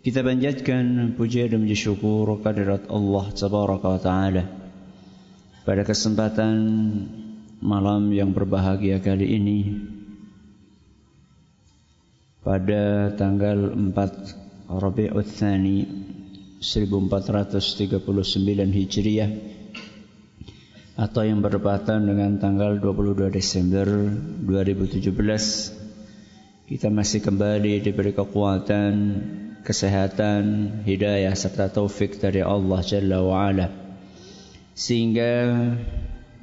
Kita panjatkan puja dan puji syukur kehadirat Allah Tabaraka wa Ta'ala. Pada kesempatan malam yang berbahagia kali ini Pada tanggal 4 Rabi'ul Thani 1439 Hijriah Atau yang bertepatan dengan tanggal 22 Desember 2017 Kita masih kembali diberi kekuatan kesehatan, hidayah serta taufik dari Allah Jalla wa Ala. Sehingga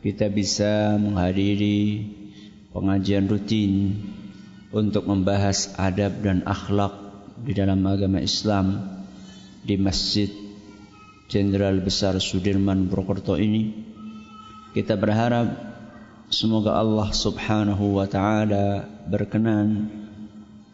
kita bisa menghadiri pengajian rutin untuk membahas adab dan akhlak di dalam agama Islam di Masjid Jenderal Besar Sudirman Purwokerto ini. Kita berharap semoga Allah Subhanahu wa taala berkenan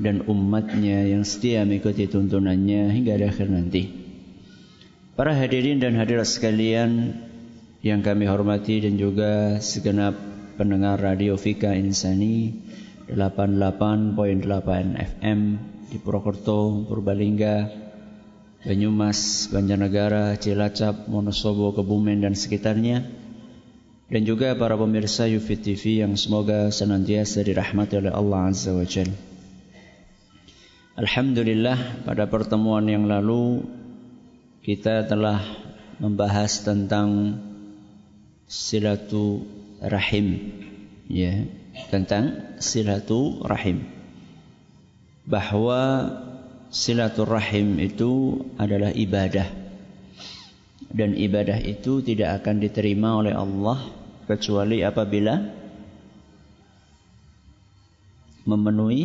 dan umatnya yang setia mengikuti tuntunannya hingga akhir nanti. Para hadirin dan hadirat sekalian yang kami hormati dan juga segenap pendengar Radio Fika Insani 88.8 FM di Purwokerto, Purbalingga, Banyumas, Banjarnegara, Cilacap, Wonosobo, Kebumen dan sekitarnya dan juga para pemirsa Yufit TV yang semoga senantiasa dirahmati oleh Allah Azza wa Jalla. Alhamdulillah pada pertemuan yang lalu kita telah membahas tentang silatu rahim ya tentang silatu rahim bahwa silaturahim itu adalah ibadah. Dan ibadah itu tidak akan diterima oleh Allah kecuali apabila memenuhi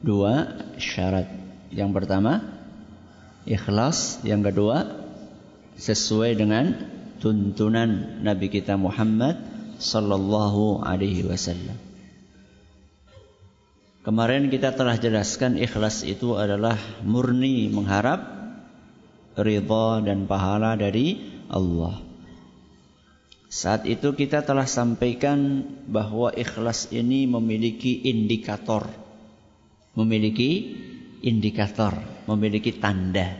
dua syarat. Yang pertama, ikhlas. Yang kedua, sesuai dengan tuntunan Nabi kita Muhammad sallallahu alaihi wasallam. Kemarin kita telah jelaskan ikhlas itu adalah murni mengharap ridha dan pahala dari Allah. Saat itu kita telah sampaikan bahwa ikhlas ini memiliki indikator memiliki indikator, memiliki tanda.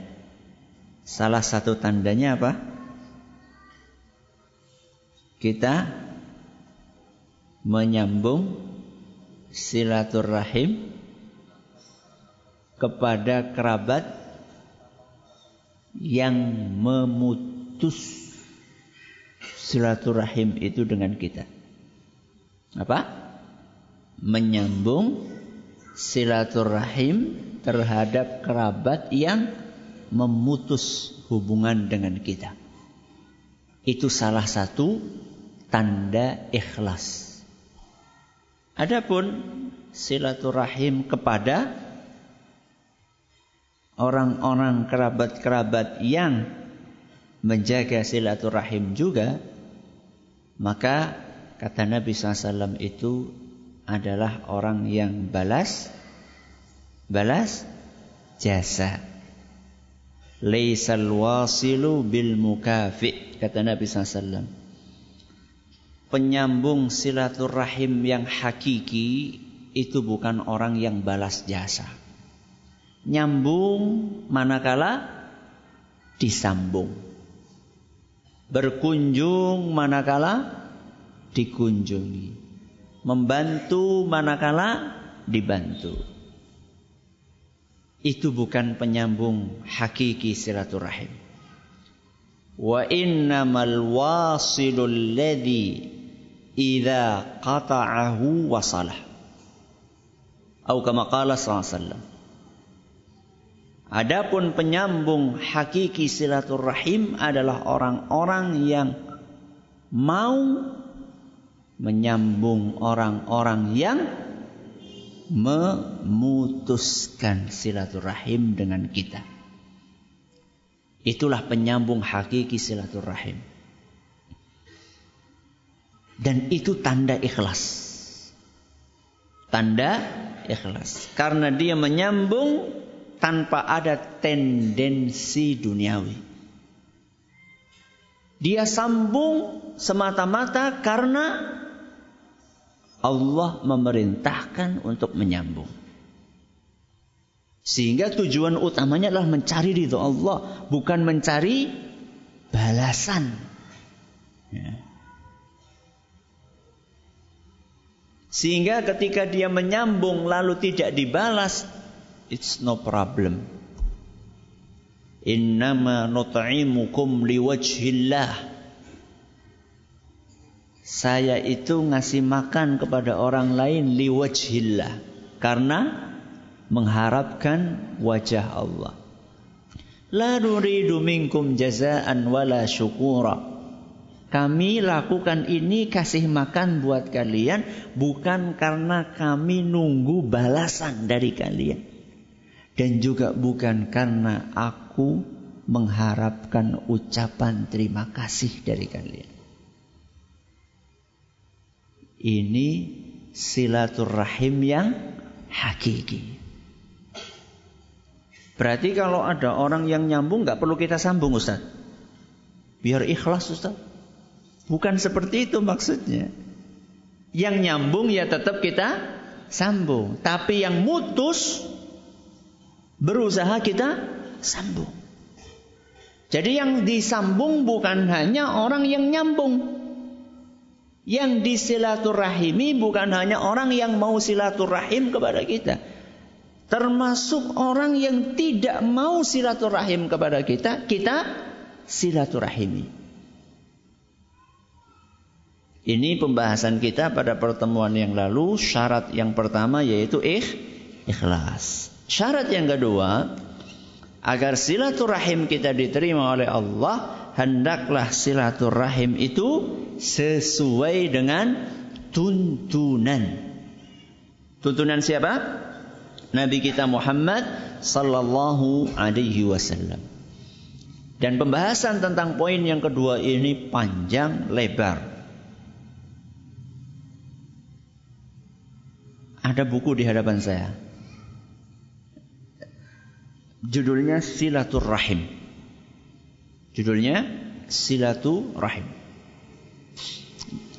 Salah satu tandanya apa? Kita menyambung silaturahim kepada kerabat yang memutus silaturahim itu dengan kita. Apa? Menyambung silaturahim terhadap kerabat yang memutus hubungan dengan kita. Itu salah satu tanda ikhlas. Adapun silaturahim kepada orang-orang kerabat-kerabat yang menjaga silaturahim juga, maka kata Nabi SAW itu adalah orang yang balas balas jasa. Laisal wasilu bil mukafi kata Nabi SAW. Penyambung silaturahim yang hakiki itu bukan orang yang balas jasa. Nyambung manakala disambung. Berkunjung manakala dikunjungi membantu manakala dibantu. Itu bukan penyambung hakiki silaturahim. Wa innamal wasilul ladzi idza qata'ahu wasalah. Atau kama qala sallallahu Adapun penyambung hakiki silaturahim adalah orang-orang yang mau menyambung orang-orang yang memutuskan silaturahim dengan kita. Itulah penyambung hakiki silaturahim. Dan itu tanda ikhlas. Tanda ikhlas. Karena dia menyambung tanpa ada tendensi duniawi. Dia sambung semata-mata karena Allah memerintahkan untuk menyambung. Sehingga tujuan utamanya adalah mencari ridho Allah, bukan mencari balasan. Ya. Sehingga ketika dia menyambung lalu tidak dibalas, it's no problem. Innama nut'imukum liwajhillah. Saya itu ngasih makan kepada orang lain liwajhillah. Karena mengharapkan wajah Allah. La nuridu minkum jazaan wala syukura. Kami lakukan ini kasih makan buat kalian bukan karena kami nunggu balasan dari kalian. Dan juga bukan karena aku mengharapkan ucapan terima kasih dari kalian. Ini silaturahim yang hakiki. Berarti kalau ada orang yang nyambung nggak perlu kita sambung Ustaz. Biar ikhlas Ustaz. Bukan seperti itu maksudnya. Yang nyambung ya tetap kita sambung. Tapi yang mutus berusaha kita sambung. Jadi yang disambung bukan hanya orang yang nyambung. Yang disilaturahimi bukan hanya orang yang mau silaturahim kepada kita. Termasuk orang yang tidak mau silaturahim kepada kita, kita silaturahimi. Ini pembahasan kita pada pertemuan yang lalu. Syarat yang pertama yaitu ikh, ikhlas. Syarat yang kedua, agar silaturahim kita diterima oleh Allah, hendaklah silaturahim itu sesuai dengan tuntunan. Tuntunan siapa? Nabi kita Muhammad sallallahu alaihi wasallam. Dan pembahasan tentang poin yang kedua ini panjang lebar. Ada buku di hadapan saya. Judulnya Silaturrahim. Judulnya Silaturrahim.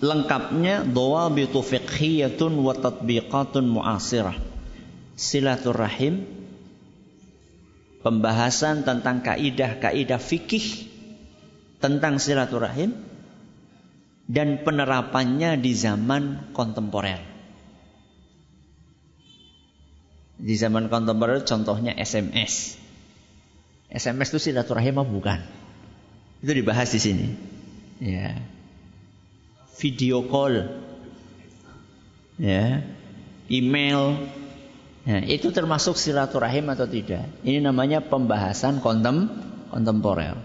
Lengkapnya Dawabitu fiqhiyatun wa tatbiqatun mu'asirah. Silaturrahim pembahasan tentang kaidah-kaidah fikih tentang silaturahim dan penerapannya di zaman kontemporer. Di zaman kontemporer contohnya SMS. SMS itu silaturahim apa bukan? Itu dibahas di sini. Ya. Video call. Ya. Email. Ya, itu termasuk silaturahim atau tidak? Ini namanya pembahasan kontem kontemporer.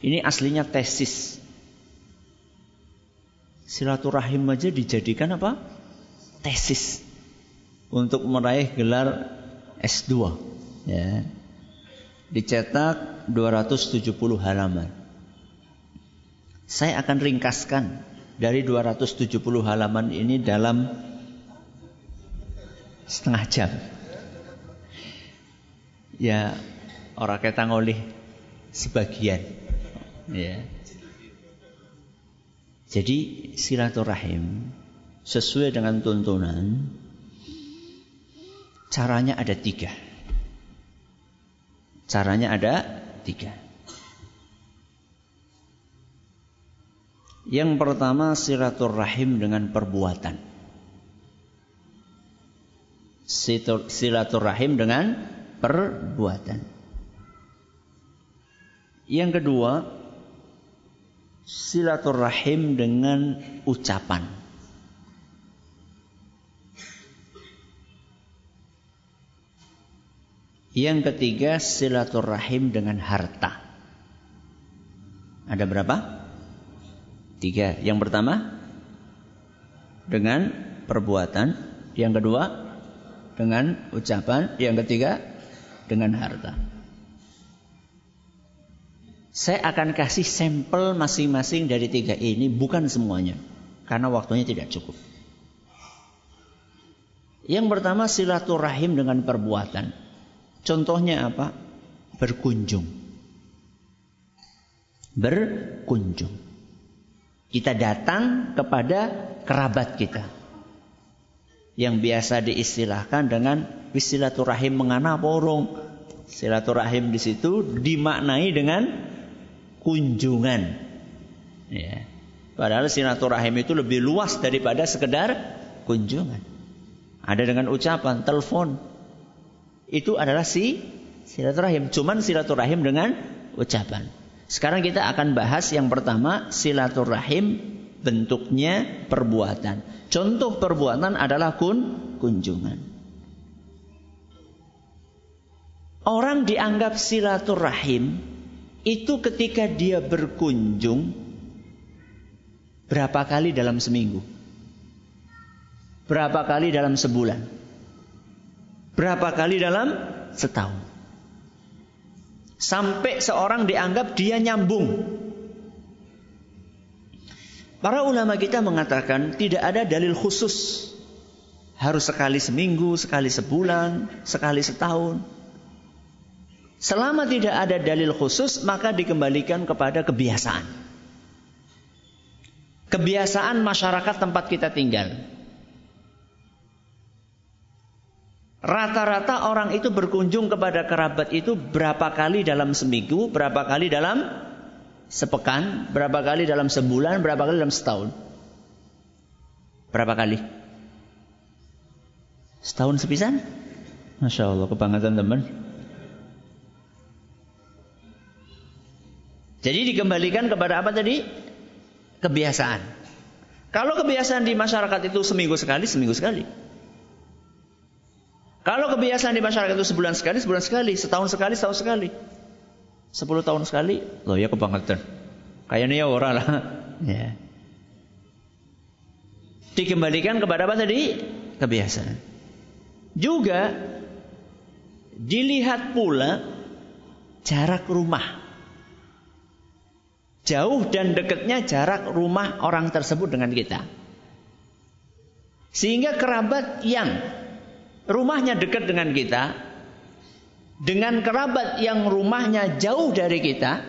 Ini aslinya tesis. Silaturahim aja dijadikan apa? Tesis untuk meraih gelar S2 ya. Dicetak 270 halaman. Saya akan ringkaskan dari 270 halaman ini dalam setengah jam. Ya, orang kita ngolih sebagian. Ya. Jadi silaturahim sesuai dengan tuntunan Caranya ada tiga. Caranya ada tiga. Yang pertama silaturahim dengan perbuatan. Silaturahim dengan perbuatan. Yang kedua, silaturahim dengan ucapan. Yang ketiga, silaturahim dengan harta. Ada berapa? Tiga. Yang pertama, dengan perbuatan. Yang kedua, dengan ucapan. Yang ketiga, dengan harta. Saya akan kasih sampel masing-masing dari tiga ini, bukan semuanya. Karena waktunya tidak cukup. Yang pertama silaturahim dengan perbuatan. Contohnya apa? Berkunjung. Berkunjung. Kita datang kepada kerabat kita. Yang biasa diistilahkan dengan silaturahim mengana porong. Silaturahim di situ dimaknai dengan kunjungan. Ya. Padahal silaturahim itu lebih luas daripada sekedar kunjungan. Ada dengan ucapan, telepon. Itu adalah si silaturahim. Cuman silaturahim dengan ucapan. Sekarang kita akan bahas yang pertama silaturahim bentuknya perbuatan. Contoh perbuatan adalah kun kunjungan. Orang dianggap silaturahim itu ketika dia berkunjung berapa kali dalam seminggu? Berapa kali dalam sebulan? Berapa kali dalam setahun? Sampai seorang dianggap dia nyambung. Para ulama kita mengatakan tidak ada dalil khusus. Harus sekali seminggu, sekali sebulan, sekali setahun. Selama tidak ada dalil khusus, maka dikembalikan kepada kebiasaan. Kebiasaan masyarakat tempat kita tinggal. Rata-rata orang itu berkunjung kepada kerabat itu berapa kali dalam seminggu, berapa kali dalam sepekan, berapa kali dalam sebulan, berapa kali dalam setahun. Berapa kali? Setahun sepisan? Masya Allah, kebanggaan teman. Jadi dikembalikan kepada apa tadi? Kebiasaan. Kalau kebiasaan di masyarakat itu seminggu sekali, seminggu sekali. Kalau kebiasaan di masyarakat itu sebulan sekali, sebulan sekali, setahun sekali, setahun sekali. Sepuluh tahun sekali, loh ya kebangetan. Kayaknya ya orang lah. Ya. Dikembalikan kepada apa tadi? Kebiasaan. Juga dilihat pula jarak rumah. Jauh dan dekatnya jarak rumah orang tersebut dengan kita. Sehingga kerabat yang rumahnya dekat dengan kita, dengan kerabat yang rumahnya jauh dari kita,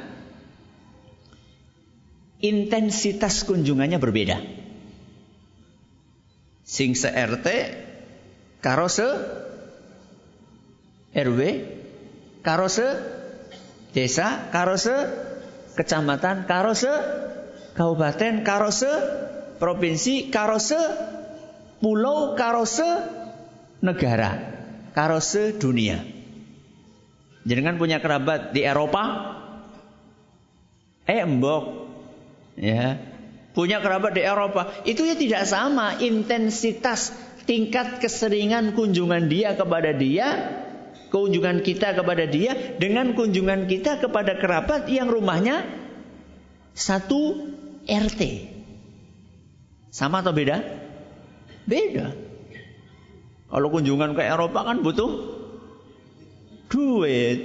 intensitas kunjungannya berbeda. Sing se RT karo se RW karo se desa karo se kecamatan, karose kabupaten, karose provinsi, karose pulau, karose negara, karose dunia. Jangan punya kerabat di Eropa, eh embok, ya punya kerabat di Eropa, itu ya tidak sama intensitas tingkat keseringan kunjungan dia kepada dia kunjungan kita kepada dia dengan kunjungan kita kepada kerabat yang rumahnya satu RT. Sama atau beda? Beda. Kalau kunjungan ke Eropa kan butuh duit.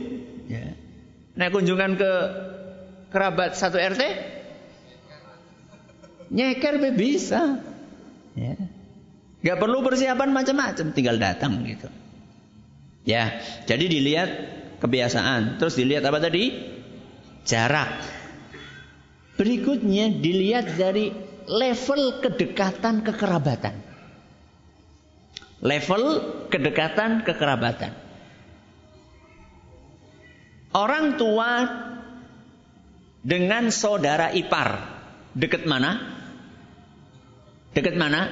Ya. Nah kunjungan ke kerabat satu RT nyeker bisa. Ya. Gak perlu persiapan macam-macam, tinggal datang gitu. Ya, jadi dilihat kebiasaan. Terus dilihat apa tadi? Jarak. Berikutnya dilihat dari level kedekatan kekerabatan. Level kedekatan kekerabatan. Orang tua dengan saudara ipar dekat mana? Dekat mana?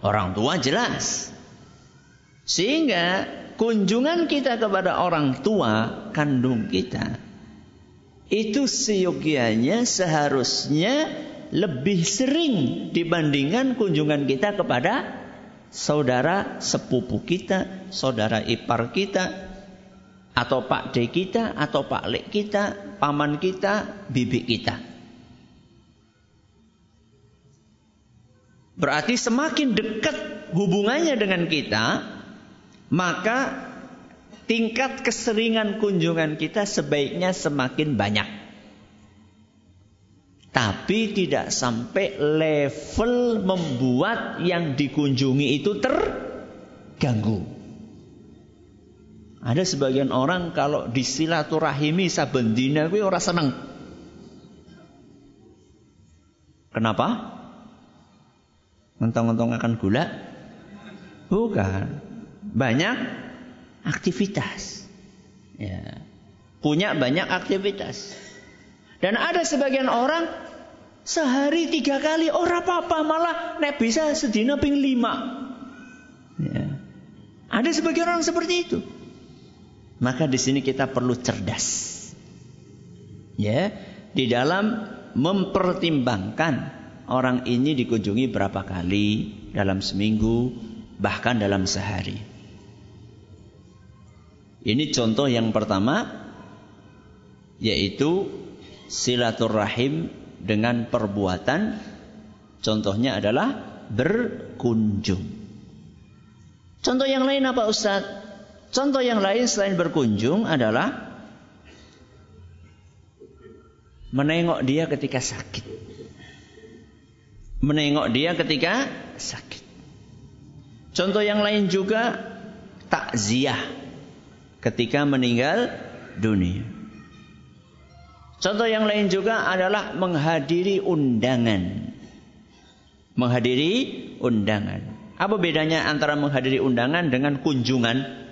Orang tua jelas. Sehingga kunjungan kita kepada orang tua kandung kita itu seyogianya seharusnya lebih sering dibandingkan kunjungan kita kepada saudara sepupu kita, saudara ipar kita, atau pak de kita, atau pak lek kita, paman kita, bibi kita. Berarti semakin dekat hubungannya dengan kita, maka tingkat keseringan kunjungan kita sebaiknya semakin banyak. Tapi tidak sampai level membuat yang dikunjungi itu terganggu. Ada sebagian orang kalau disilaturahimi sabendina kuwi ora seneng. Kenapa? Mentong-mentong akan gula? Bukan. Banyak aktivitas. Ya. Punya banyak aktivitas. Dan ada sebagian orang sehari tiga kali orang apa-apa malah nek bisa sedina ping lima. Ya. Ada sebagian orang seperti itu. Maka di sini kita perlu cerdas. Ya, di dalam mempertimbangkan orang ini dikunjungi berapa kali dalam seminggu, bahkan dalam sehari. Ini contoh yang pertama yaitu silaturahim dengan perbuatan contohnya adalah berkunjung. Contoh yang lain apa Ustaz? Contoh yang lain selain berkunjung adalah menengok dia ketika sakit. Menengok dia ketika sakit. Contoh yang lain juga takziah ketika meninggal dunia. Contoh yang lain juga adalah menghadiri undangan. Menghadiri undangan. Apa bedanya antara menghadiri undangan dengan kunjungan?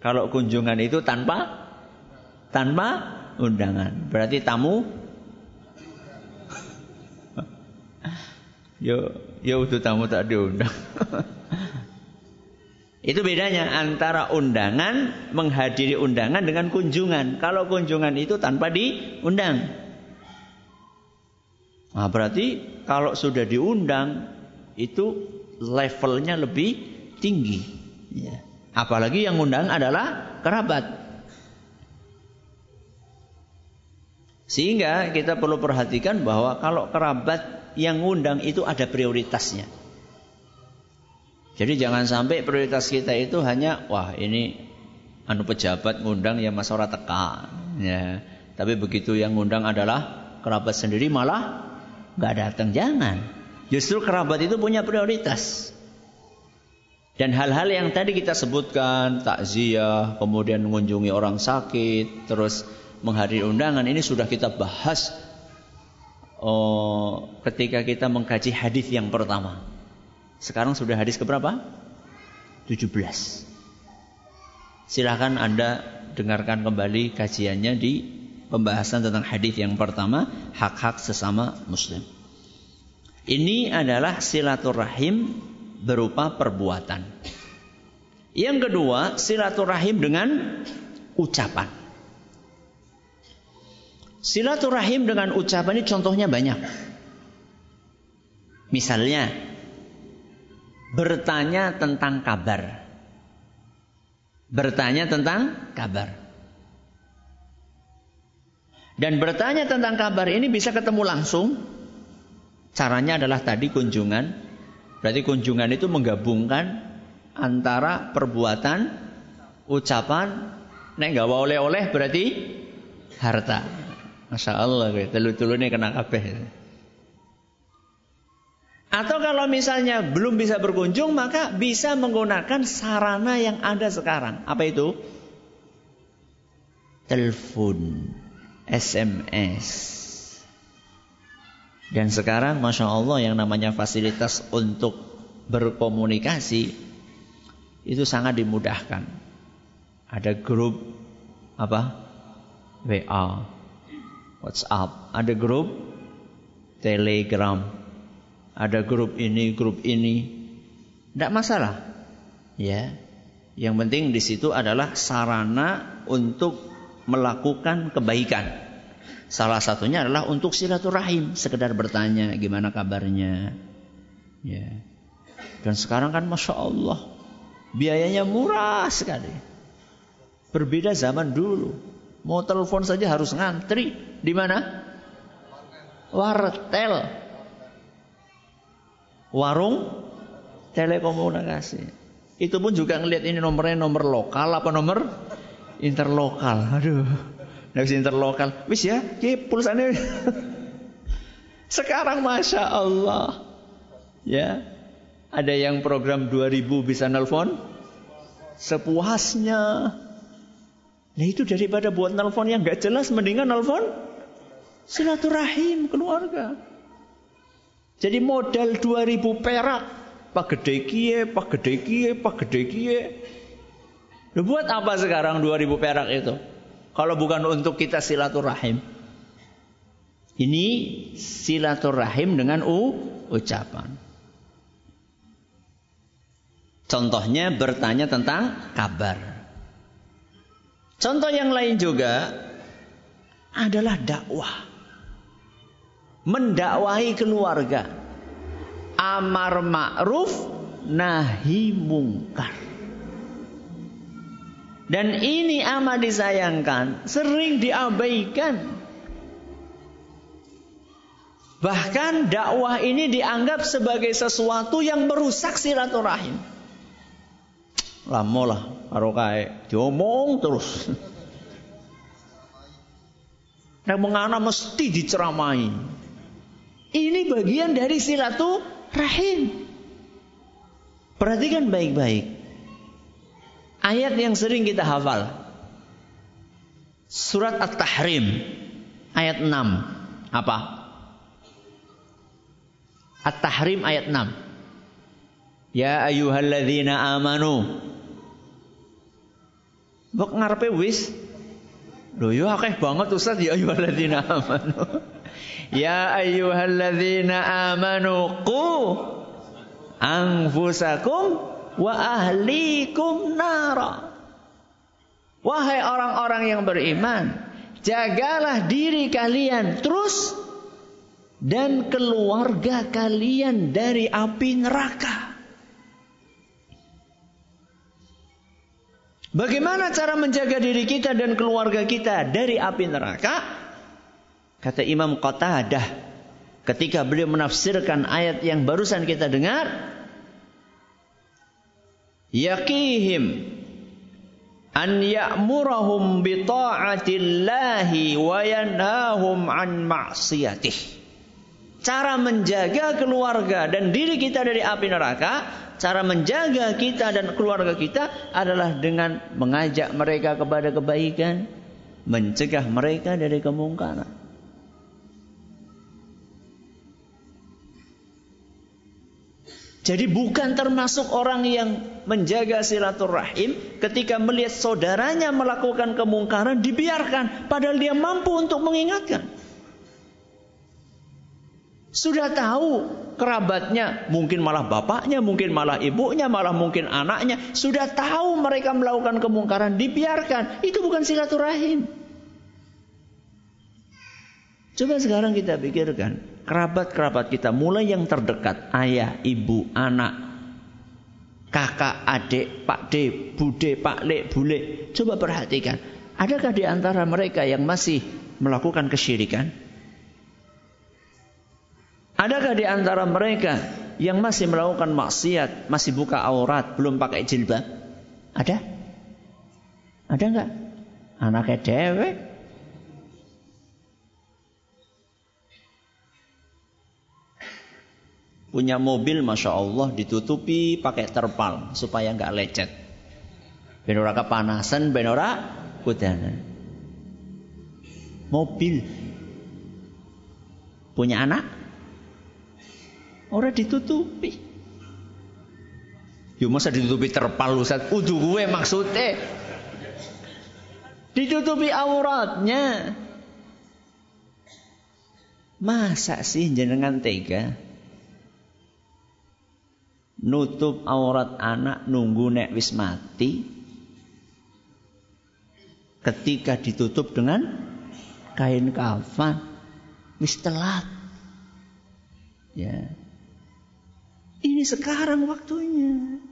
Kalau kunjungan itu tanpa tanpa undangan. Berarti tamu Yo, yo itu tamu tak diundang. Itu bedanya antara undangan, menghadiri undangan dengan kunjungan. Kalau kunjungan itu tanpa diundang. Nah, berarti kalau sudah diundang itu levelnya lebih tinggi. Ya. Apalagi yang undang adalah kerabat. Sehingga kita perlu perhatikan bahwa kalau kerabat yang undang itu ada prioritasnya. Jadi jangan sampai prioritas kita itu hanya wah ini anu pejabat ngundang ya mas ora teka. Ya. Tapi begitu yang ngundang adalah kerabat sendiri malah nggak datang jangan. Justru kerabat itu punya prioritas. Dan hal-hal yang tadi kita sebutkan, takziah, kemudian mengunjungi orang sakit, terus menghadiri undangan, ini sudah kita bahas oh, ketika kita mengkaji hadis yang pertama. Sekarang sudah hadis keberapa? 17. Silahkan Anda dengarkan kembali kajiannya di pembahasan tentang hadis yang pertama, hak-hak sesama muslim. Ini adalah silaturahim berupa perbuatan. Yang kedua, silaturahim dengan ucapan. Silaturahim dengan ucapan ini contohnya banyak. Misalnya, bertanya tentang kabar. Bertanya tentang kabar. Dan bertanya tentang kabar ini bisa ketemu langsung. Caranya adalah tadi kunjungan. Berarti kunjungan itu menggabungkan antara perbuatan, ucapan, nek gak oleh-oleh berarti harta. Masya Allah, telu-telu ini kena kabeh. Atau kalau misalnya belum bisa berkunjung, maka bisa menggunakan sarana yang ada sekarang. Apa itu? Telepon, SMS. Dan sekarang Masya Allah yang namanya fasilitas untuk berkomunikasi itu sangat dimudahkan. Ada grup apa? WA, WhatsApp, ada grup Telegram, ada grup ini, grup ini. Tidak masalah. Ya. Yang penting di situ adalah sarana untuk melakukan kebaikan. Salah satunya adalah untuk silaturahim, sekedar bertanya gimana kabarnya. Ya. Dan sekarang kan masya Allah biayanya murah sekali. Berbeda zaman dulu. Mau telepon saja harus ngantri. Di mana? Wartel. Warung telekomunikasi. Itu pun juga ngelihat ini nomornya nomor lokal apa nomor interlokal. Aduh. Bisa interlokal. Wis ya, ki pulsanya. Sekarang Masya Allah. Ya. Ada yang program 2000 bisa nelpon. Sepuasnya. Nah itu daripada buat nelpon yang gak jelas, mendingan nelpon silaturahim keluarga. Jadi modal 2000 perak, pak gede kie, pak gede kie, pak gede kie. Nah, buat apa sekarang 2000 perak itu? Kalau bukan untuk kita silaturahim. Ini silaturahim dengan u, ucapan. Contohnya bertanya tentang kabar. Contoh yang lain juga adalah dakwah. Mendakwahi keluarga. Amar ma'ruf nahi mungkar. Dan ini amat disayangkan, sering diabaikan. Bahkan dakwah ini dianggap sebagai sesuatu yang merusak silaturahim. Lama lah karo kae diomong terus. Nek mengana mesti diceramai. Ini bagian dari silaturahim. Perhatikan baik-baik. Ayat yang sering kita hafal. Surat At-Tahrim ayat 6. Apa? At-Tahrim ayat 6. Ya ayyuhalladzina amanu Bok ngarepe wis. Lho yo akeh banget Ustaz ya ayyuhalladzina amanu. Ya ayyuhalladzina amanu qu anfusakum wa ahlikum nara. Wahai orang-orang yang beriman, jagalah diri kalian terus dan keluarga kalian dari api neraka. Bagaimana cara menjaga diri kita dan keluarga kita dari api neraka? Kata Imam Qatadah ketika beliau menafsirkan ayat yang barusan kita dengar, yaqihim an ya'murahum bi ta'atillahi wa yanahum an ma'siyatih. Cara menjaga keluarga dan diri kita dari api neraka cara menjaga kita dan keluarga kita adalah dengan mengajak mereka kepada kebaikan, mencegah mereka dari kemungkaran. Jadi bukan termasuk orang yang menjaga silaturahim ketika melihat saudaranya melakukan kemungkaran dibiarkan padahal dia mampu untuk mengingatkan. Sudah tahu kerabatnya, mungkin malah bapaknya, mungkin malah ibunya, malah mungkin anaknya. Sudah tahu mereka melakukan kemungkaran, dibiarkan. Itu bukan silaturahim. Coba sekarang kita pikirkan, kerabat-kerabat kita mulai yang terdekat, ayah, ibu, anak, kakak, adik, pak D, bude, pak le, bule. Coba perhatikan, adakah di antara mereka yang masih melakukan kesyirikan? Adakah di antara mereka yang masih melakukan maksiat, masih buka aurat, belum pakai jilbab? Ada? Ada enggak? Anaknya dewek. Punya mobil Masya Allah ditutupi pakai terpal supaya enggak lecet. Benora kepanasan, benora kudanan. Mobil. Punya anak? Orang ditutupi. Yo masa ditutupi terpal Ustaz. Udu gue maksudnya. Ditutupi auratnya. Masa sih jenengan tega? Nutup aurat anak nunggu nek wis mati. Ketika ditutup dengan kain kafan, wis telat. Ya. Ini sekarang waktunya.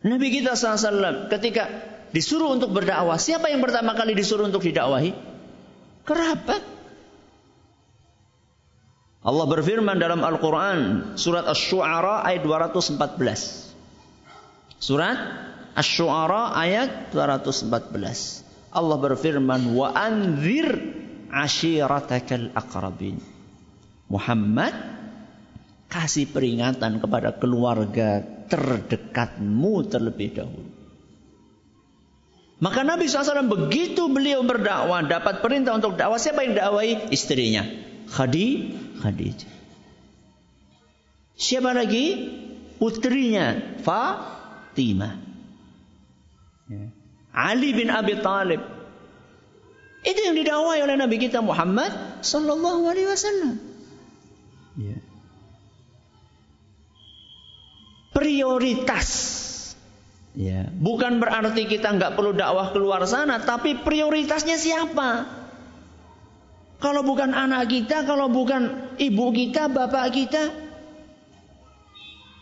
Nabi kita SAW ketika disuruh untuk berdakwah, siapa yang pertama kali disuruh untuk didakwahi? Kerabat. Allah berfirman dalam Al-Quran surat Ash-Shu'ara ayat 214. Surat Ash-Shu'ara ayat 214. Allah berfirman wa anzir ashiratakal aqrabin. Muhammad kasih peringatan kepada keluarga terdekatmu terlebih dahulu. Maka Nabi SAW begitu beliau berdakwah dapat perintah untuk dakwah siapa yang dakwai istrinya Khadi Khadijah. Siapa lagi putrinya Fatimah. Ya. Ali bin Abi Talib. Itu yang didakwai oleh Nabi kita Muhammad sallallahu alaihi wasallam. Ya. Prioritas. Ya, bukan berarti kita nggak perlu dakwah keluar sana, tapi prioritasnya siapa? Kalau bukan anak kita, kalau bukan ibu kita, bapak kita.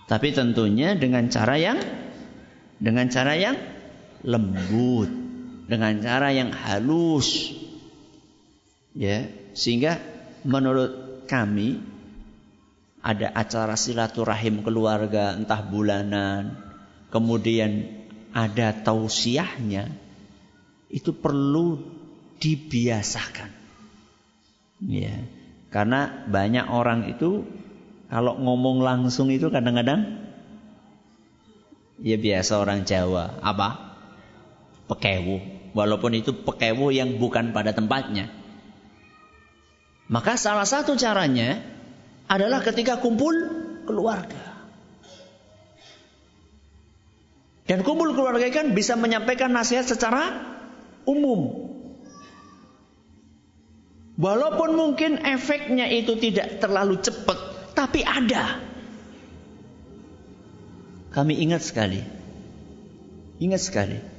Tapi tentunya dengan cara yang dengan cara yang lembut dengan cara yang halus ya sehingga menurut kami ada acara silaturahim keluarga entah bulanan kemudian ada tausiahnya itu perlu dibiasakan ya karena banyak orang itu kalau ngomong langsung itu kadang-kadang ya biasa orang Jawa apa pekewu. Walaupun itu pekewu yang bukan pada tempatnya. Maka salah satu caranya adalah ketika kumpul keluarga. Dan kumpul keluarga kan bisa menyampaikan nasihat secara umum. Walaupun mungkin efeknya itu tidak terlalu cepat, tapi ada. Kami ingat sekali. Ingat sekali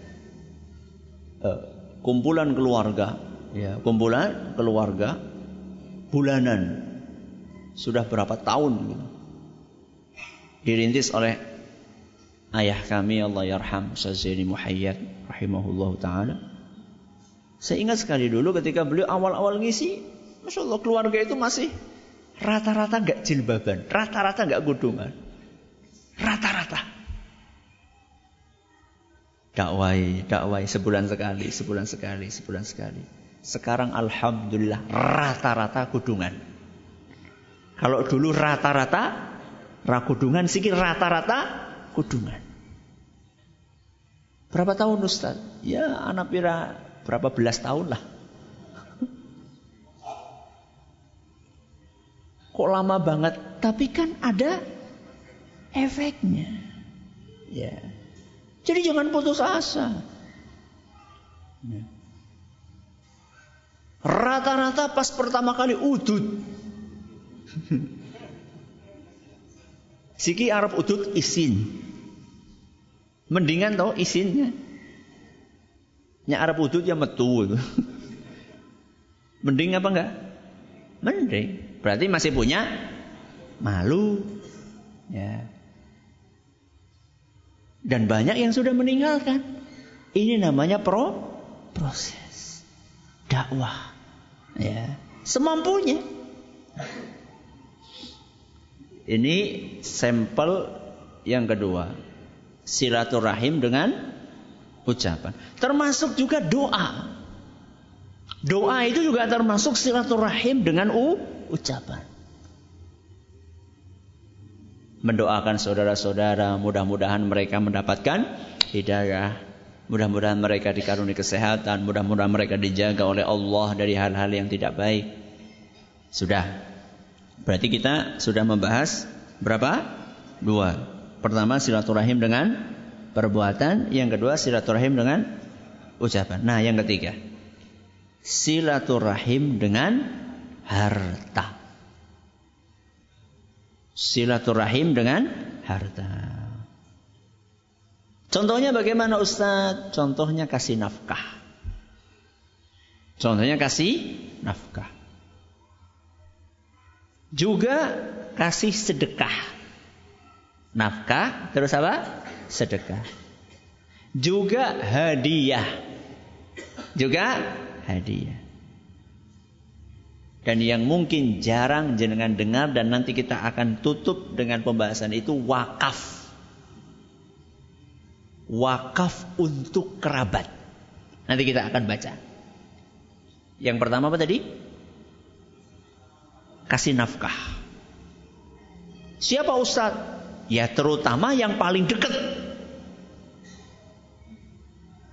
uh, kumpulan keluarga, ya, kumpulan keluarga bulanan sudah berapa tahun gitu. dirintis oleh ayah kami Allah yarham Sazini Muhayyad rahimahullah taala. Saya ingat sekali dulu ketika beliau awal-awal ngisi, masya Allah keluarga itu masih rata-rata nggak jilbaban, rata-rata nggak gudungan, rata-rata dakwai, dakwai sebulan sekali, sebulan sekali, sebulan sekali. Sekarang alhamdulillah rata-rata kudungan. Kalau dulu rata-rata rakudungan, sikit rata-rata kudungan. Berapa tahun Ustaz? Ya anak pira berapa belas tahun lah. Kok lama banget? Tapi kan ada efeknya. Ya. Jadi jangan putus asa. Rata-rata pas pertama kali udut. Siki Arab udut isin. Mendingan tau isinnya. Nya Arab udut ya metu itu. Mending apa enggak? Mending. Berarti masih punya malu. Ya. Dan banyak yang sudah meninggalkan. Ini namanya pro proses dakwah. Ya, semampunya. Ini sampel yang kedua. Silaturahim dengan ucapan. Termasuk juga doa. Doa itu juga termasuk silaturahim dengan u, ucapan. Mendoakan saudara-saudara mudah-mudahan mereka mendapatkan hidayah. Mudah-mudahan mereka dikaruniai kesehatan. Mudah-mudahan mereka dijaga oleh Allah dari hal-hal yang tidak baik. Sudah. Berarti kita sudah membahas berapa? Dua. Pertama silaturahim dengan perbuatan yang kedua silaturahim dengan ucapan nah yang ketiga silaturahim dengan harta silaturahim dengan harta. Contohnya bagaimana Ustaz? Contohnya kasih nafkah. Contohnya kasih nafkah. Juga kasih sedekah. Nafkah terus apa? Sedekah. Juga hadiah. Juga hadiah. Dan yang mungkin jarang jenengan dengar dan nanti kita akan tutup dengan pembahasan itu wakaf. Wakaf untuk kerabat. Nanti kita akan baca. Yang pertama apa tadi? Kasih nafkah. Siapa ustadz? Ya terutama yang paling dekat.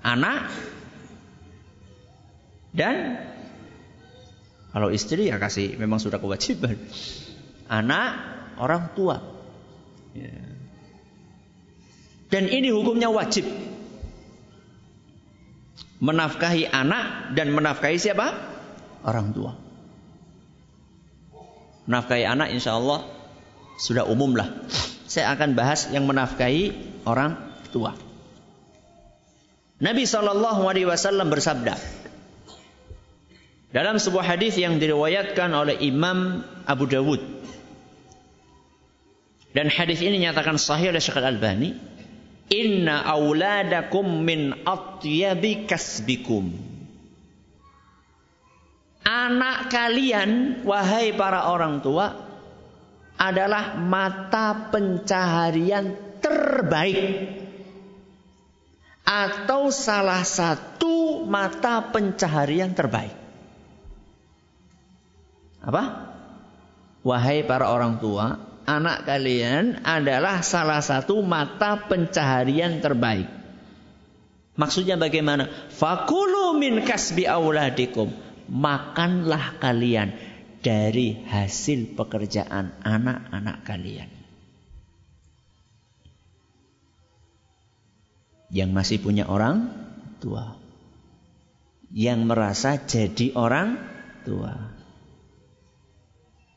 Anak dan kalau istri ya kasih memang sudah kewajiban. Anak, orang tua. Ya. Dan ini hukumnya wajib. Menafkahi anak dan menafkahi siapa? Orang tua. Menafkahi anak insya Allah sudah umum lah. Saya akan bahas yang menafkahi orang tua. Nabi Shallallahu Alaihi Wasallam bersabda, dalam sebuah hadis yang diriwayatkan oleh Imam Abu Dawud. Dan hadis ini nyatakan sahih oleh Syekh Al-Albani. Inna auladakum min atyabi kasbikum. Anak kalian, wahai para orang tua, adalah mata pencaharian terbaik atau salah satu mata pencaharian terbaik. Apa? Wahai para orang tua, anak kalian adalah salah satu mata pencaharian terbaik. Maksudnya bagaimana? Fakulu min kasbi auladikum. Makanlah kalian dari hasil pekerjaan anak-anak kalian. Yang masih punya orang tua. Yang merasa jadi orang tua.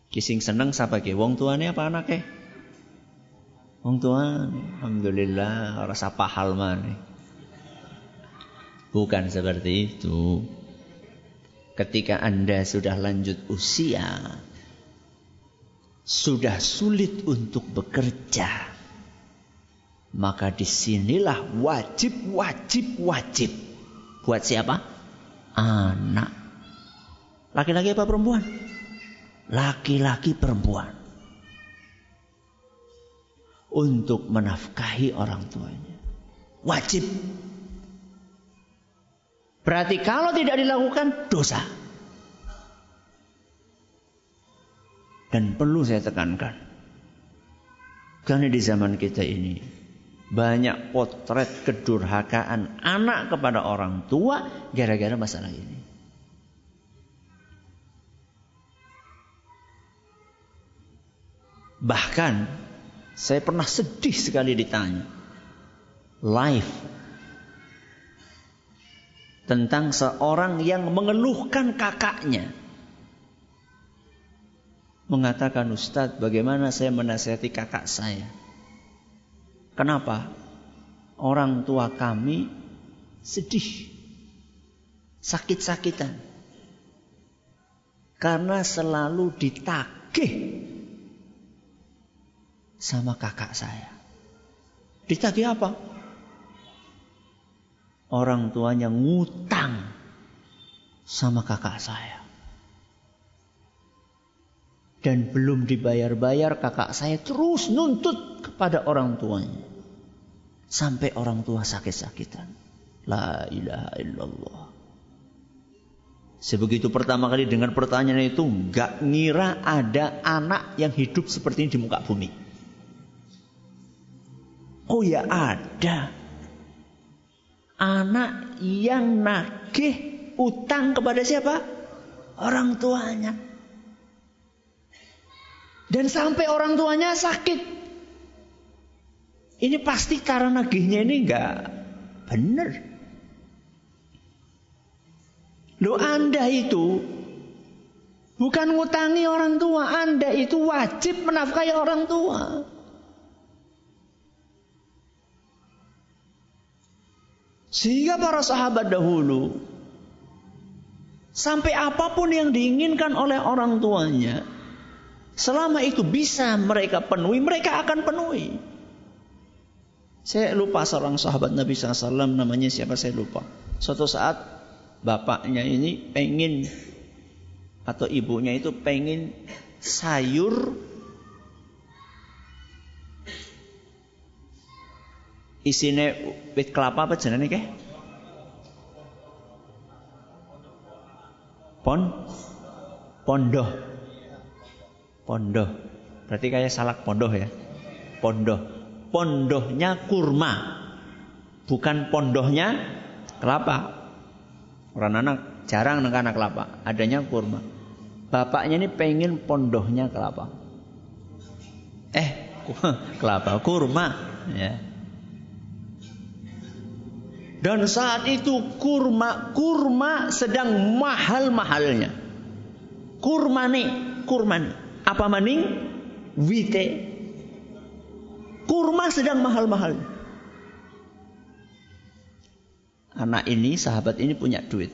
Kising seneng siapa ke? Wong tuane apa anaknya? Wong tua, alhamdulillah rasa pahal mana? Bukan seperti itu. Ketika Anda sudah lanjut usia, sudah sulit untuk bekerja, maka di sinilah wajib, wajib, wajib. Buat siapa? Anak. Laki-laki apa perempuan? laki-laki perempuan untuk menafkahi orang tuanya. Wajib. Berarti kalau tidak dilakukan dosa. Dan perlu saya tekankan. Karena di zaman kita ini banyak potret kedurhakaan anak kepada orang tua gara-gara masalah ini. Bahkan saya pernah sedih sekali ditanya. Live. Tentang seorang yang mengeluhkan kakaknya. Mengatakan Ustadz bagaimana saya menasihati kakak saya. Kenapa? Orang tua kami sedih. Sakit-sakitan. Karena selalu ditagih sama kakak saya. Ditagih apa? Orang tuanya ngutang sama kakak saya. Dan belum dibayar-bayar kakak saya terus nuntut kepada orang tuanya. Sampai orang tua sakit-sakitan. La ilaha illallah. Sebegitu pertama kali dengan pertanyaan itu, gak ngira ada anak yang hidup seperti ini di muka bumi. Oh ya ada. Anak yang nagih utang kepada siapa? Orang tuanya. Dan sampai orang tuanya sakit. Ini pasti karena nagihnya ini enggak benar. Lo Anda itu bukan ngutangi orang tua, Anda itu wajib menafkahi orang tua. Sehingga para sahabat dahulu Sampai apa pun yang diinginkan oleh orang tuanya, selama itu bisa mereka penuhi, mereka akan penuhi. Saya lupa seorang sahabat Nabi SAW namanya siapa saya lupa. Suatu saat bapaknya ini pengen atau ibunya itu pengen sayur isine wit kelapa apa jenenge ke? Pon pondoh. Pondoh. Berarti kayak salak pondoh ya. Pondoh pondohnya kurma. Bukan pondohnya kelapa. Orang anak jarang anak kelapa, adanya kurma. Bapaknya ini pengen pondohnya kelapa. Eh, kelapa, kurma, ya. Dan saat itu kurma, kurma sedang mahal-mahalnya. Kurma nih, kurma nih. Apa maning? Wite Kurma sedang mahal-mahal. Anak ini, sahabat ini punya duit.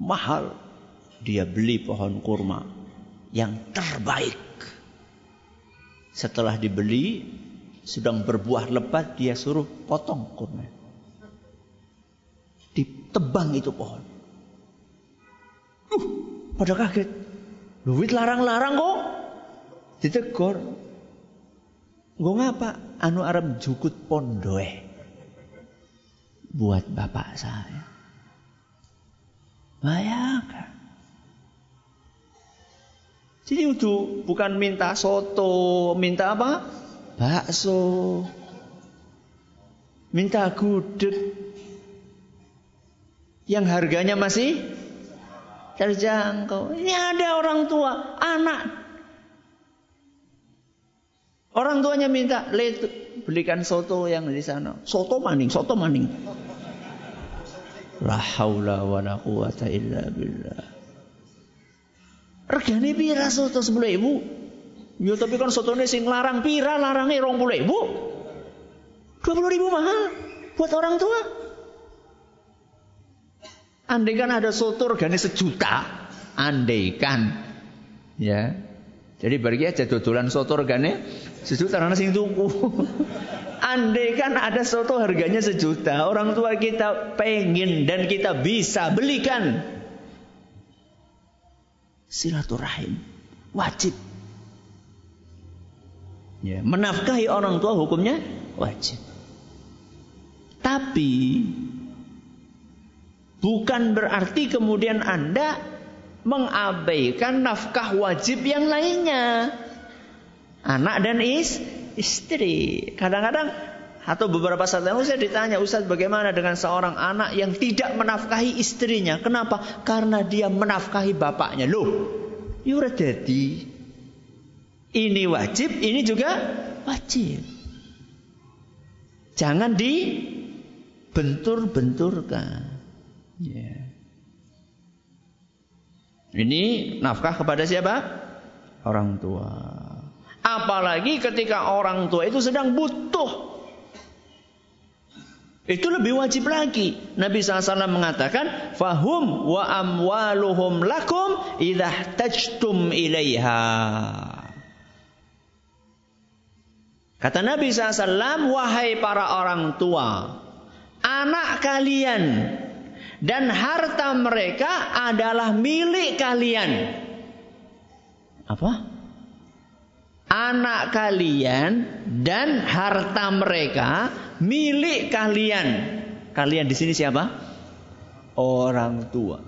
Mahal. Dia beli pohon kurma yang terbaik. Setelah dibeli, sedang berbuah lebat, dia suruh potong kurma. Ditebang itu pohon. Uh, pada kaget. Duit larang-larang kok. Ditegur. Gue ngapa? Anu Arab jukut pondoe. Buat bapak saya. Bayangkan. Jadi itu bukan minta soto, minta apa? Bakso. Minta gudeg. Yang harganya masih terjangkau. Ini ada orang tua, anak Orang tuanya minta, belikan soto yang di sana. Soto maning, soto maning. La haula wa la quwata illa billah. Regane pira soto 10 ibu? Ya tapi kan sotone sing larang pira larange 20 ibu? 20 ribu mahal buat orang tua. Andai kan ada soto regane sejuta, andai kan ya. Jadi bagi aja dodolan soto regane Sejuta karena sing tuku. Andai kan ada soto harganya sejuta, orang tua kita pengen dan kita bisa belikan. Silaturahim wajib. Ya, menafkahi orang tua hukumnya wajib. Tapi bukan berarti kemudian Anda mengabaikan nafkah wajib yang lainnya anak dan is, istri. Kadang-kadang atau beberapa saat lalu saya ditanya, Ustaz bagaimana dengan seorang anak yang tidak menafkahi istrinya? Kenapa? Karena dia menafkahi bapaknya. Loh, yura jadi. Ini wajib, ini juga wajib. Jangan dibentur-benturkan. Yeah. Ini nafkah kepada siapa? Orang tua. Apalagi ketika orang tua itu sedang butuh. Itu lebih wajib lagi. Nabi SAW mengatakan, Fahum wa amwaluhum lakum idah tajtum ilaiha. Kata Nabi SAW, wahai para orang tua, anak kalian dan harta mereka adalah milik kalian. Apa? anak kalian dan harta mereka milik kalian. Kalian di sini siapa? Orang tua.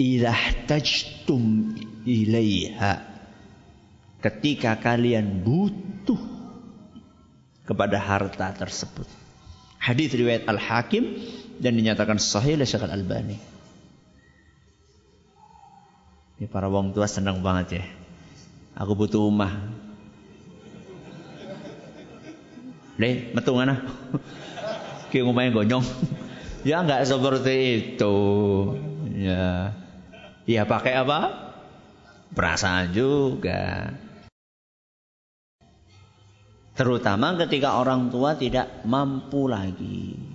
Ilah tajtum ilaiha. Ketika kalian butuh kepada harta tersebut. Hadis riwayat Al-Hakim dan dinyatakan sahih oleh Syekh Al-Albani. Ini para wong tua senang banget ya. Aku butuh rumah. Le, metu mana? Ki ngomongnya gonyong. ya enggak seperti itu. Ya. Ya pakai apa? Perasaan juga. Terutama ketika orang tua tidak mampu lagi.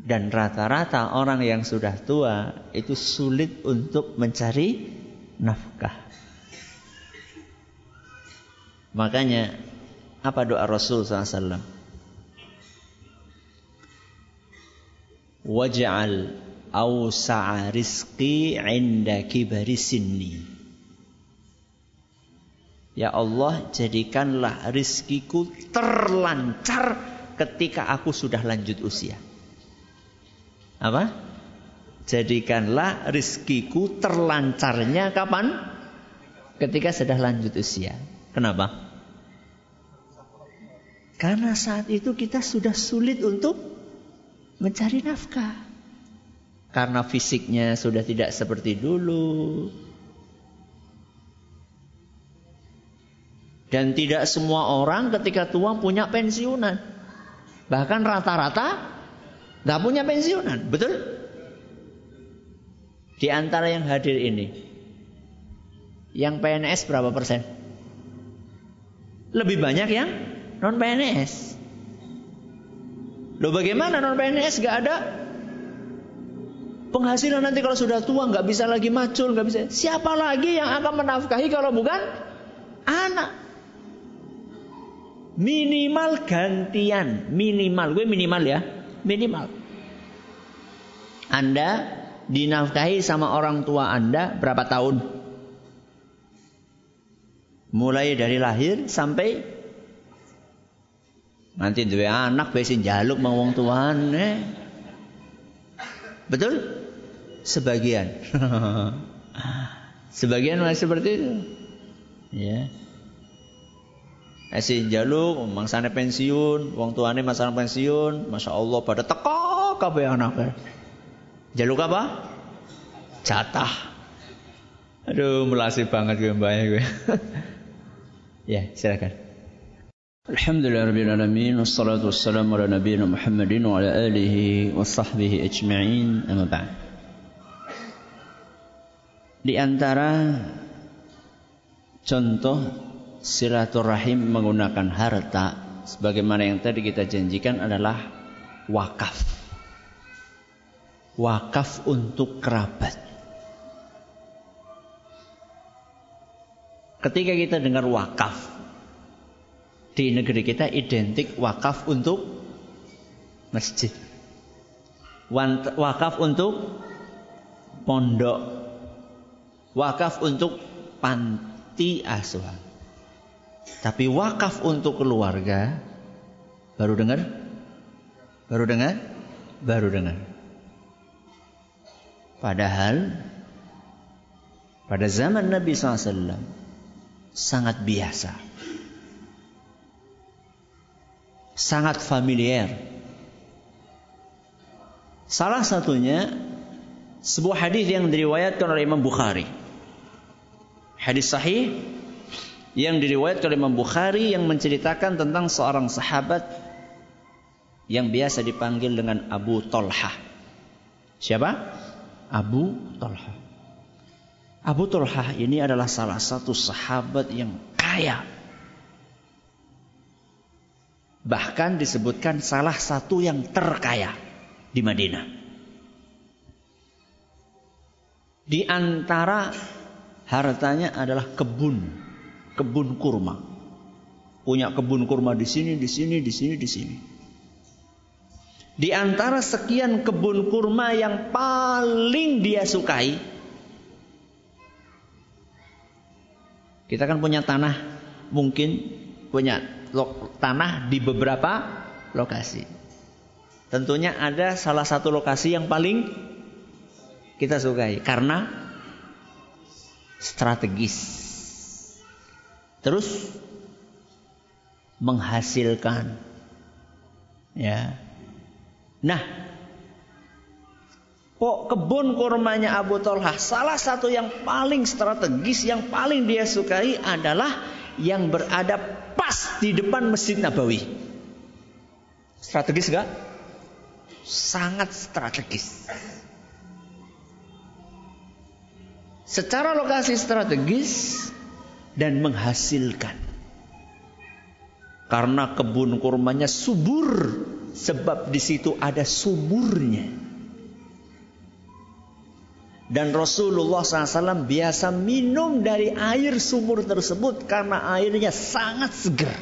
Dan rata-rata orang yang sudah tua itu sulit untuk mencari nafkah. Makanya apa doa Rasul SAW? Waj'al awsa'a rizqi inda kibari sinni. Ya Allah, jadikanlah rizkiku terlancar ketika aku sudah lanjut usia. Apa? Jadikanlah rizkiku terlancarnya kapan? Ketika sudah lanjut usia. Kenapa? Karena saat itu kita sudah sulit untuk mencari nafkah. Karena fisiknya sudah tidak seperti dulu. Dan tidak semua orang ketika tua punya pensiunan. Bahkan rata-rata nggak punya pensiunan, betul? Di antara yang hadir ini, yang PNS berapa persen? Lebih banyak yang non PNS. Loh bagaimana non PNS nggak ada penghasilan nanti kalau sudah tua nggak bisa lagi macul nggak bisa. Siapa lagi yang akan menafkahi kalau bukan anak? Minimal gantian, minimal. Gue minimal ya, minimal. Anda dinafkahi sama orang tua Anda berapa tahun? Mulai dari lahir sampai nanti dua anak besin jaluk mau wong tuan eh. Betul? Sebagian. Sebagian masih seperti itu. Ya. Esi jaluk, mangsane pensiun, wong tuane masalah pensiun, masya Allah pada teko kabeh anaknya. Jaluk apa? Jatah. Aduh, melasih banget gue mbaknya gue. ya, silakan. Alhamdulillah Rabbil Alamin Wassalatu wassalamu ala nabiyina Muhammadin Wa ala alihi wa sahbihi ajma'in Amma ba'd Di antara Contoh silaturahim menggunakan harta sebagaimana yang tadi kita janjikan adalah wakaf. Wakaf untuk kerabat. Ketika kita dengar wakaf di negeri kita identik wakaf untuk masjid. Wakaf untuk pondok. Wakaf untuk panti asuhan. Tapi wakaf untuk keluarga baru dengar? Baru dengar? Baru dengar. Padahal pada zaman Nabi SAW sangat biasa. Sangat familiar. Salah satunya sebuah hadis yang diriwayatkan oleh Imam Bukhari. Hadis sahih yang diriwayatkan oleh Imam Bukhari yang menceritakan tentang seorang sahabat yang biasa dipanggil dengan Abu Tolha. Siapa? Abu Tolha. Abu Tolha ini adalah salah satu sahabat yang kaya. Bahkan disebutkan salah satu yang terkaya di Madinah. Di antara hartanya adalah kebun kebun kurma. Punya kebun kurma di sini, di sini, di sini, di sini. Di antara sekian kebun kurma yang paling dia sukai, kita kan punya tanah, mungkin punya tanah di beberapa lokasi. Tentunya ada salah satu lokasi yang paling kita sukai karena strategis terus menghasilkan ya nah Pok kebun kurmanya Abu Talha salah satu yang paling strategis yang paling dia sukai adalah yang berada pas di depan Masjid Nabawi. Strategis gak? Sangat strategis. Secara lokasi strategis dan menghasilkan. Karena kebun kurmanya subur sebab di situ ada sumurnya. Dan Rasulullah SAW biasa minum dari air sumur tersebut karena airnya sangat segar.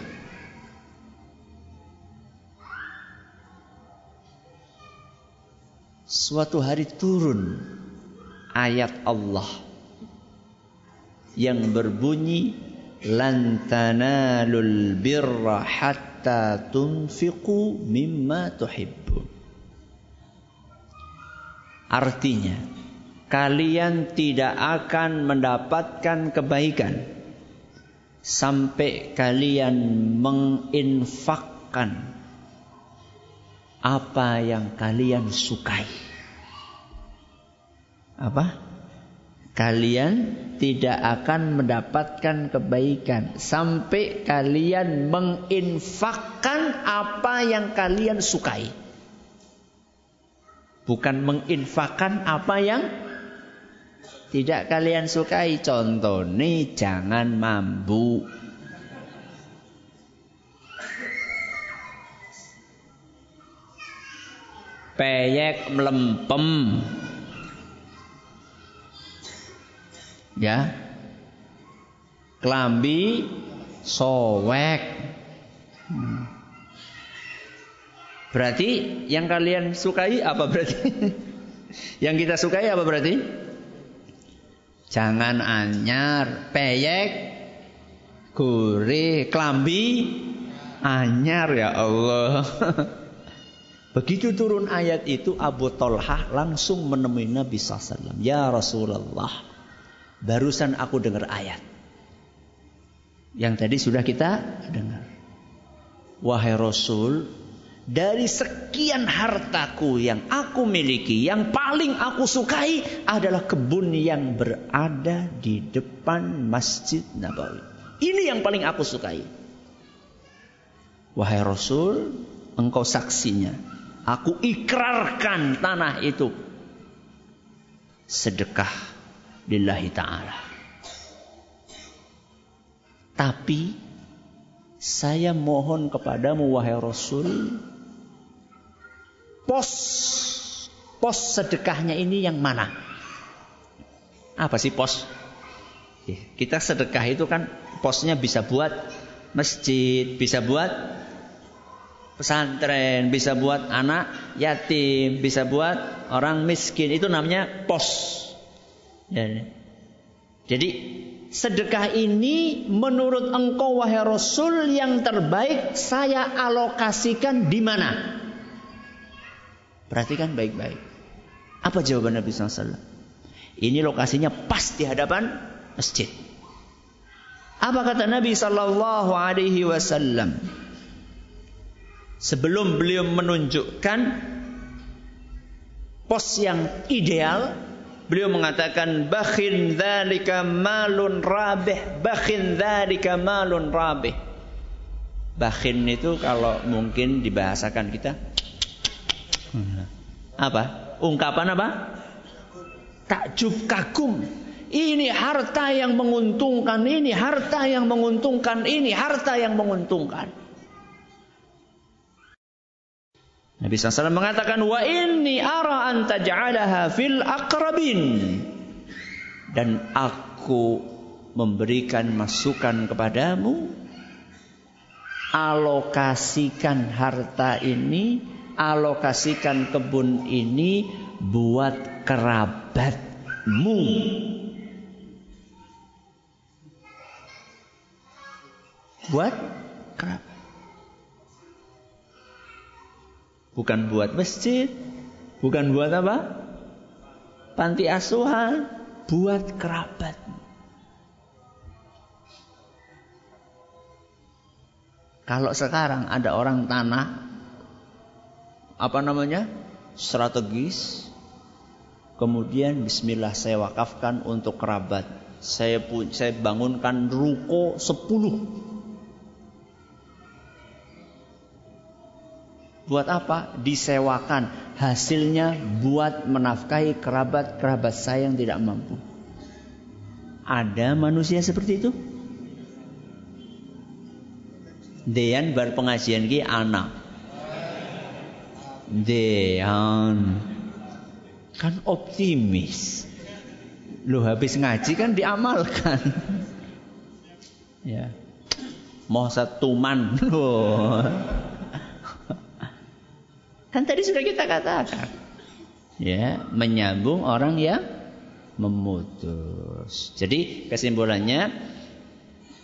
Suatu hari turun ayat Allah yang berbunyi lan birra hatta tunfiqu mimma tuhibbun. Artinya, kalian tidak akan mendapatkan kebaikan sampai kalian menginfakkan apa yang kalian sukai. Apa? Kalian tidak akan mendapatkan kebaikan sampai kalian menginfakkan apa yang kalian sukai. Bukan menginfakkan apa yang tidak kalian sukai contoh nih jangan mambu. Peyek melempem. Ya. Kelambi sowek. Berarti yang kalian sukai apa berarti? yang kita sukai apa berarti? Jangan anyar, peyek, gurih, klambi, anyar ya Allah. Begitu turun ayat itu Abu Talhah langsung menemui Nabi SAW. Ya Rasulullah, barusan aku dengar ayat. Yang tadi sudah kita dengar. Wahai Rasul, dari sekian hartaku yang aku miliki, yang paling aku sukai adalah kebun yang berada di depan Masjid Nabawi. Ini yang paling aku sukai. Wahai Rasul, engkau saksinya. Aku ikrarkan tanah itu sedekah lillahi ta'ala. Tapi saya mohon kepadamu wahai Rasul pos pos sedekahnya ini yang mana? Apa sih pos? Kita sedekah itu kan posnya bisa buat masjid, bisa buat pesantren, bisa buat anak yatim, bisa buat orang miskin. Itu namanya pos. Jadi sedekah ini menurut engkau wahai Rasul yang terbaik saya alokasikan di mana? Perhatikan baik-baik. Apa jawaban Nabi SAW? Ini lokasinya pas di hadapan masjid. Apa kata Nabi Sallallahu Alaihi Wasallam? Sebelum beliau menunjukkan pos yang ideal, beliau mengatakan bakhin dzalika malun rabih, bakhin dzalika malun rabih. Bakhin itu kalau mungkin dibahasakan kita apa? Ungkapan apa? Takjub kagum. Ini harta yang menguntungkan, ini harta yang menguntungkan, ini harta yang menguntungkan. Nabi SAW mengatakan wa inni ara an taj'alaha fil aqrabin dan aku memberikan masukan kepadamu alokasikan harta ini alokasikan kebun ini buat kerabatmu. Buat kerabat. Bukan buat masjid, bukan buat apa? Panti asuhan, buat kerabat. Kalau sekarang ada orang tanah apa namanya strategis kemudian Bismillah saya wakafkan untuk kerabat saya saya bangunkan ruko 10 buat apa disewakan hasilnya buat menafkahi kerabat-kerabat saya yang tidak mampu ada manusia seperti itu Dean bar pengajian ki anak Dean. Kan optimis. Lu habis ngaji kan diamalkan. ya. Mau satuman loh. Kan tadi sudah kita katakan. Ya, menyambung orang yang memutus. Jadi kesimpulannya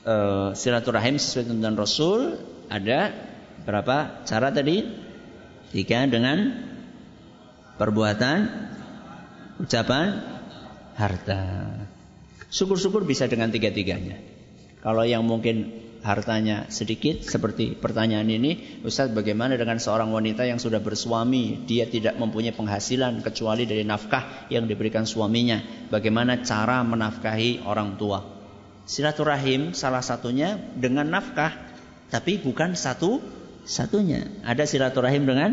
uh, silaturahim sesuai tuntunan Rasul ada berapa cara tadi? Tiga dengan perbuatan, ucapan, harta. Syukur-syukur bisa dengan tiga-tiganya. Kalau yang mungkin hartanya sedikit seperti pertanyaan ini, Ustaz bagaimana dengan seorang wanita yang sudah bersuami, dia tidak mempunyai penghasilan kecuali dari nafkah yang diberikan suaminya. Bagaimana cara menafkahi orang tua? Silaturahim salah satunya dengan nafkah, tapi bukan satu satunya. Ada silaturahim dengan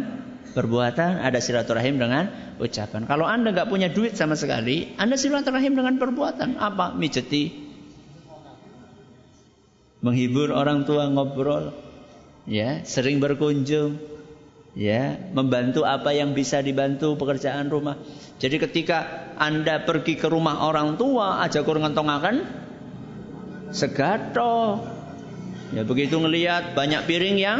perbuatan, ada silaturahim dengan ucapan. Kalau Anda nggak punya duit sama sekali, Anda silaturahim dengan perbuatan. Apa? Mijeti. Menghibur orang tua ngobrol. Ya, sering berkunjung. Ya, membantu apa yang bisa dibantu pekerjaan rumah. Jadi ketika Anda pergi ke rumah orang tua, aja kurang akan segato. Ya begitu ngelihat banyak piring yang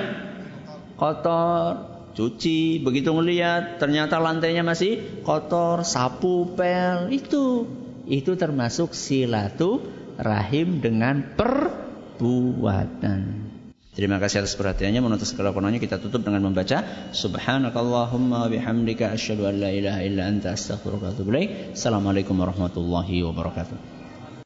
kotor, cuci, begitu ngelihat ternyata lantainya masih kotor, sapu, pel, itu itu termasuk silatu rahim dengan perbuatan. Terima kasih atas perhatiannya menuntut segala kurangnya kita tutup dengan membaca subhanakallahumma bihamdika asyhadu an la ilaha illa anta astaghfiruka wa atubu. Assalamualaikum warahmatullahi wabarakatuh.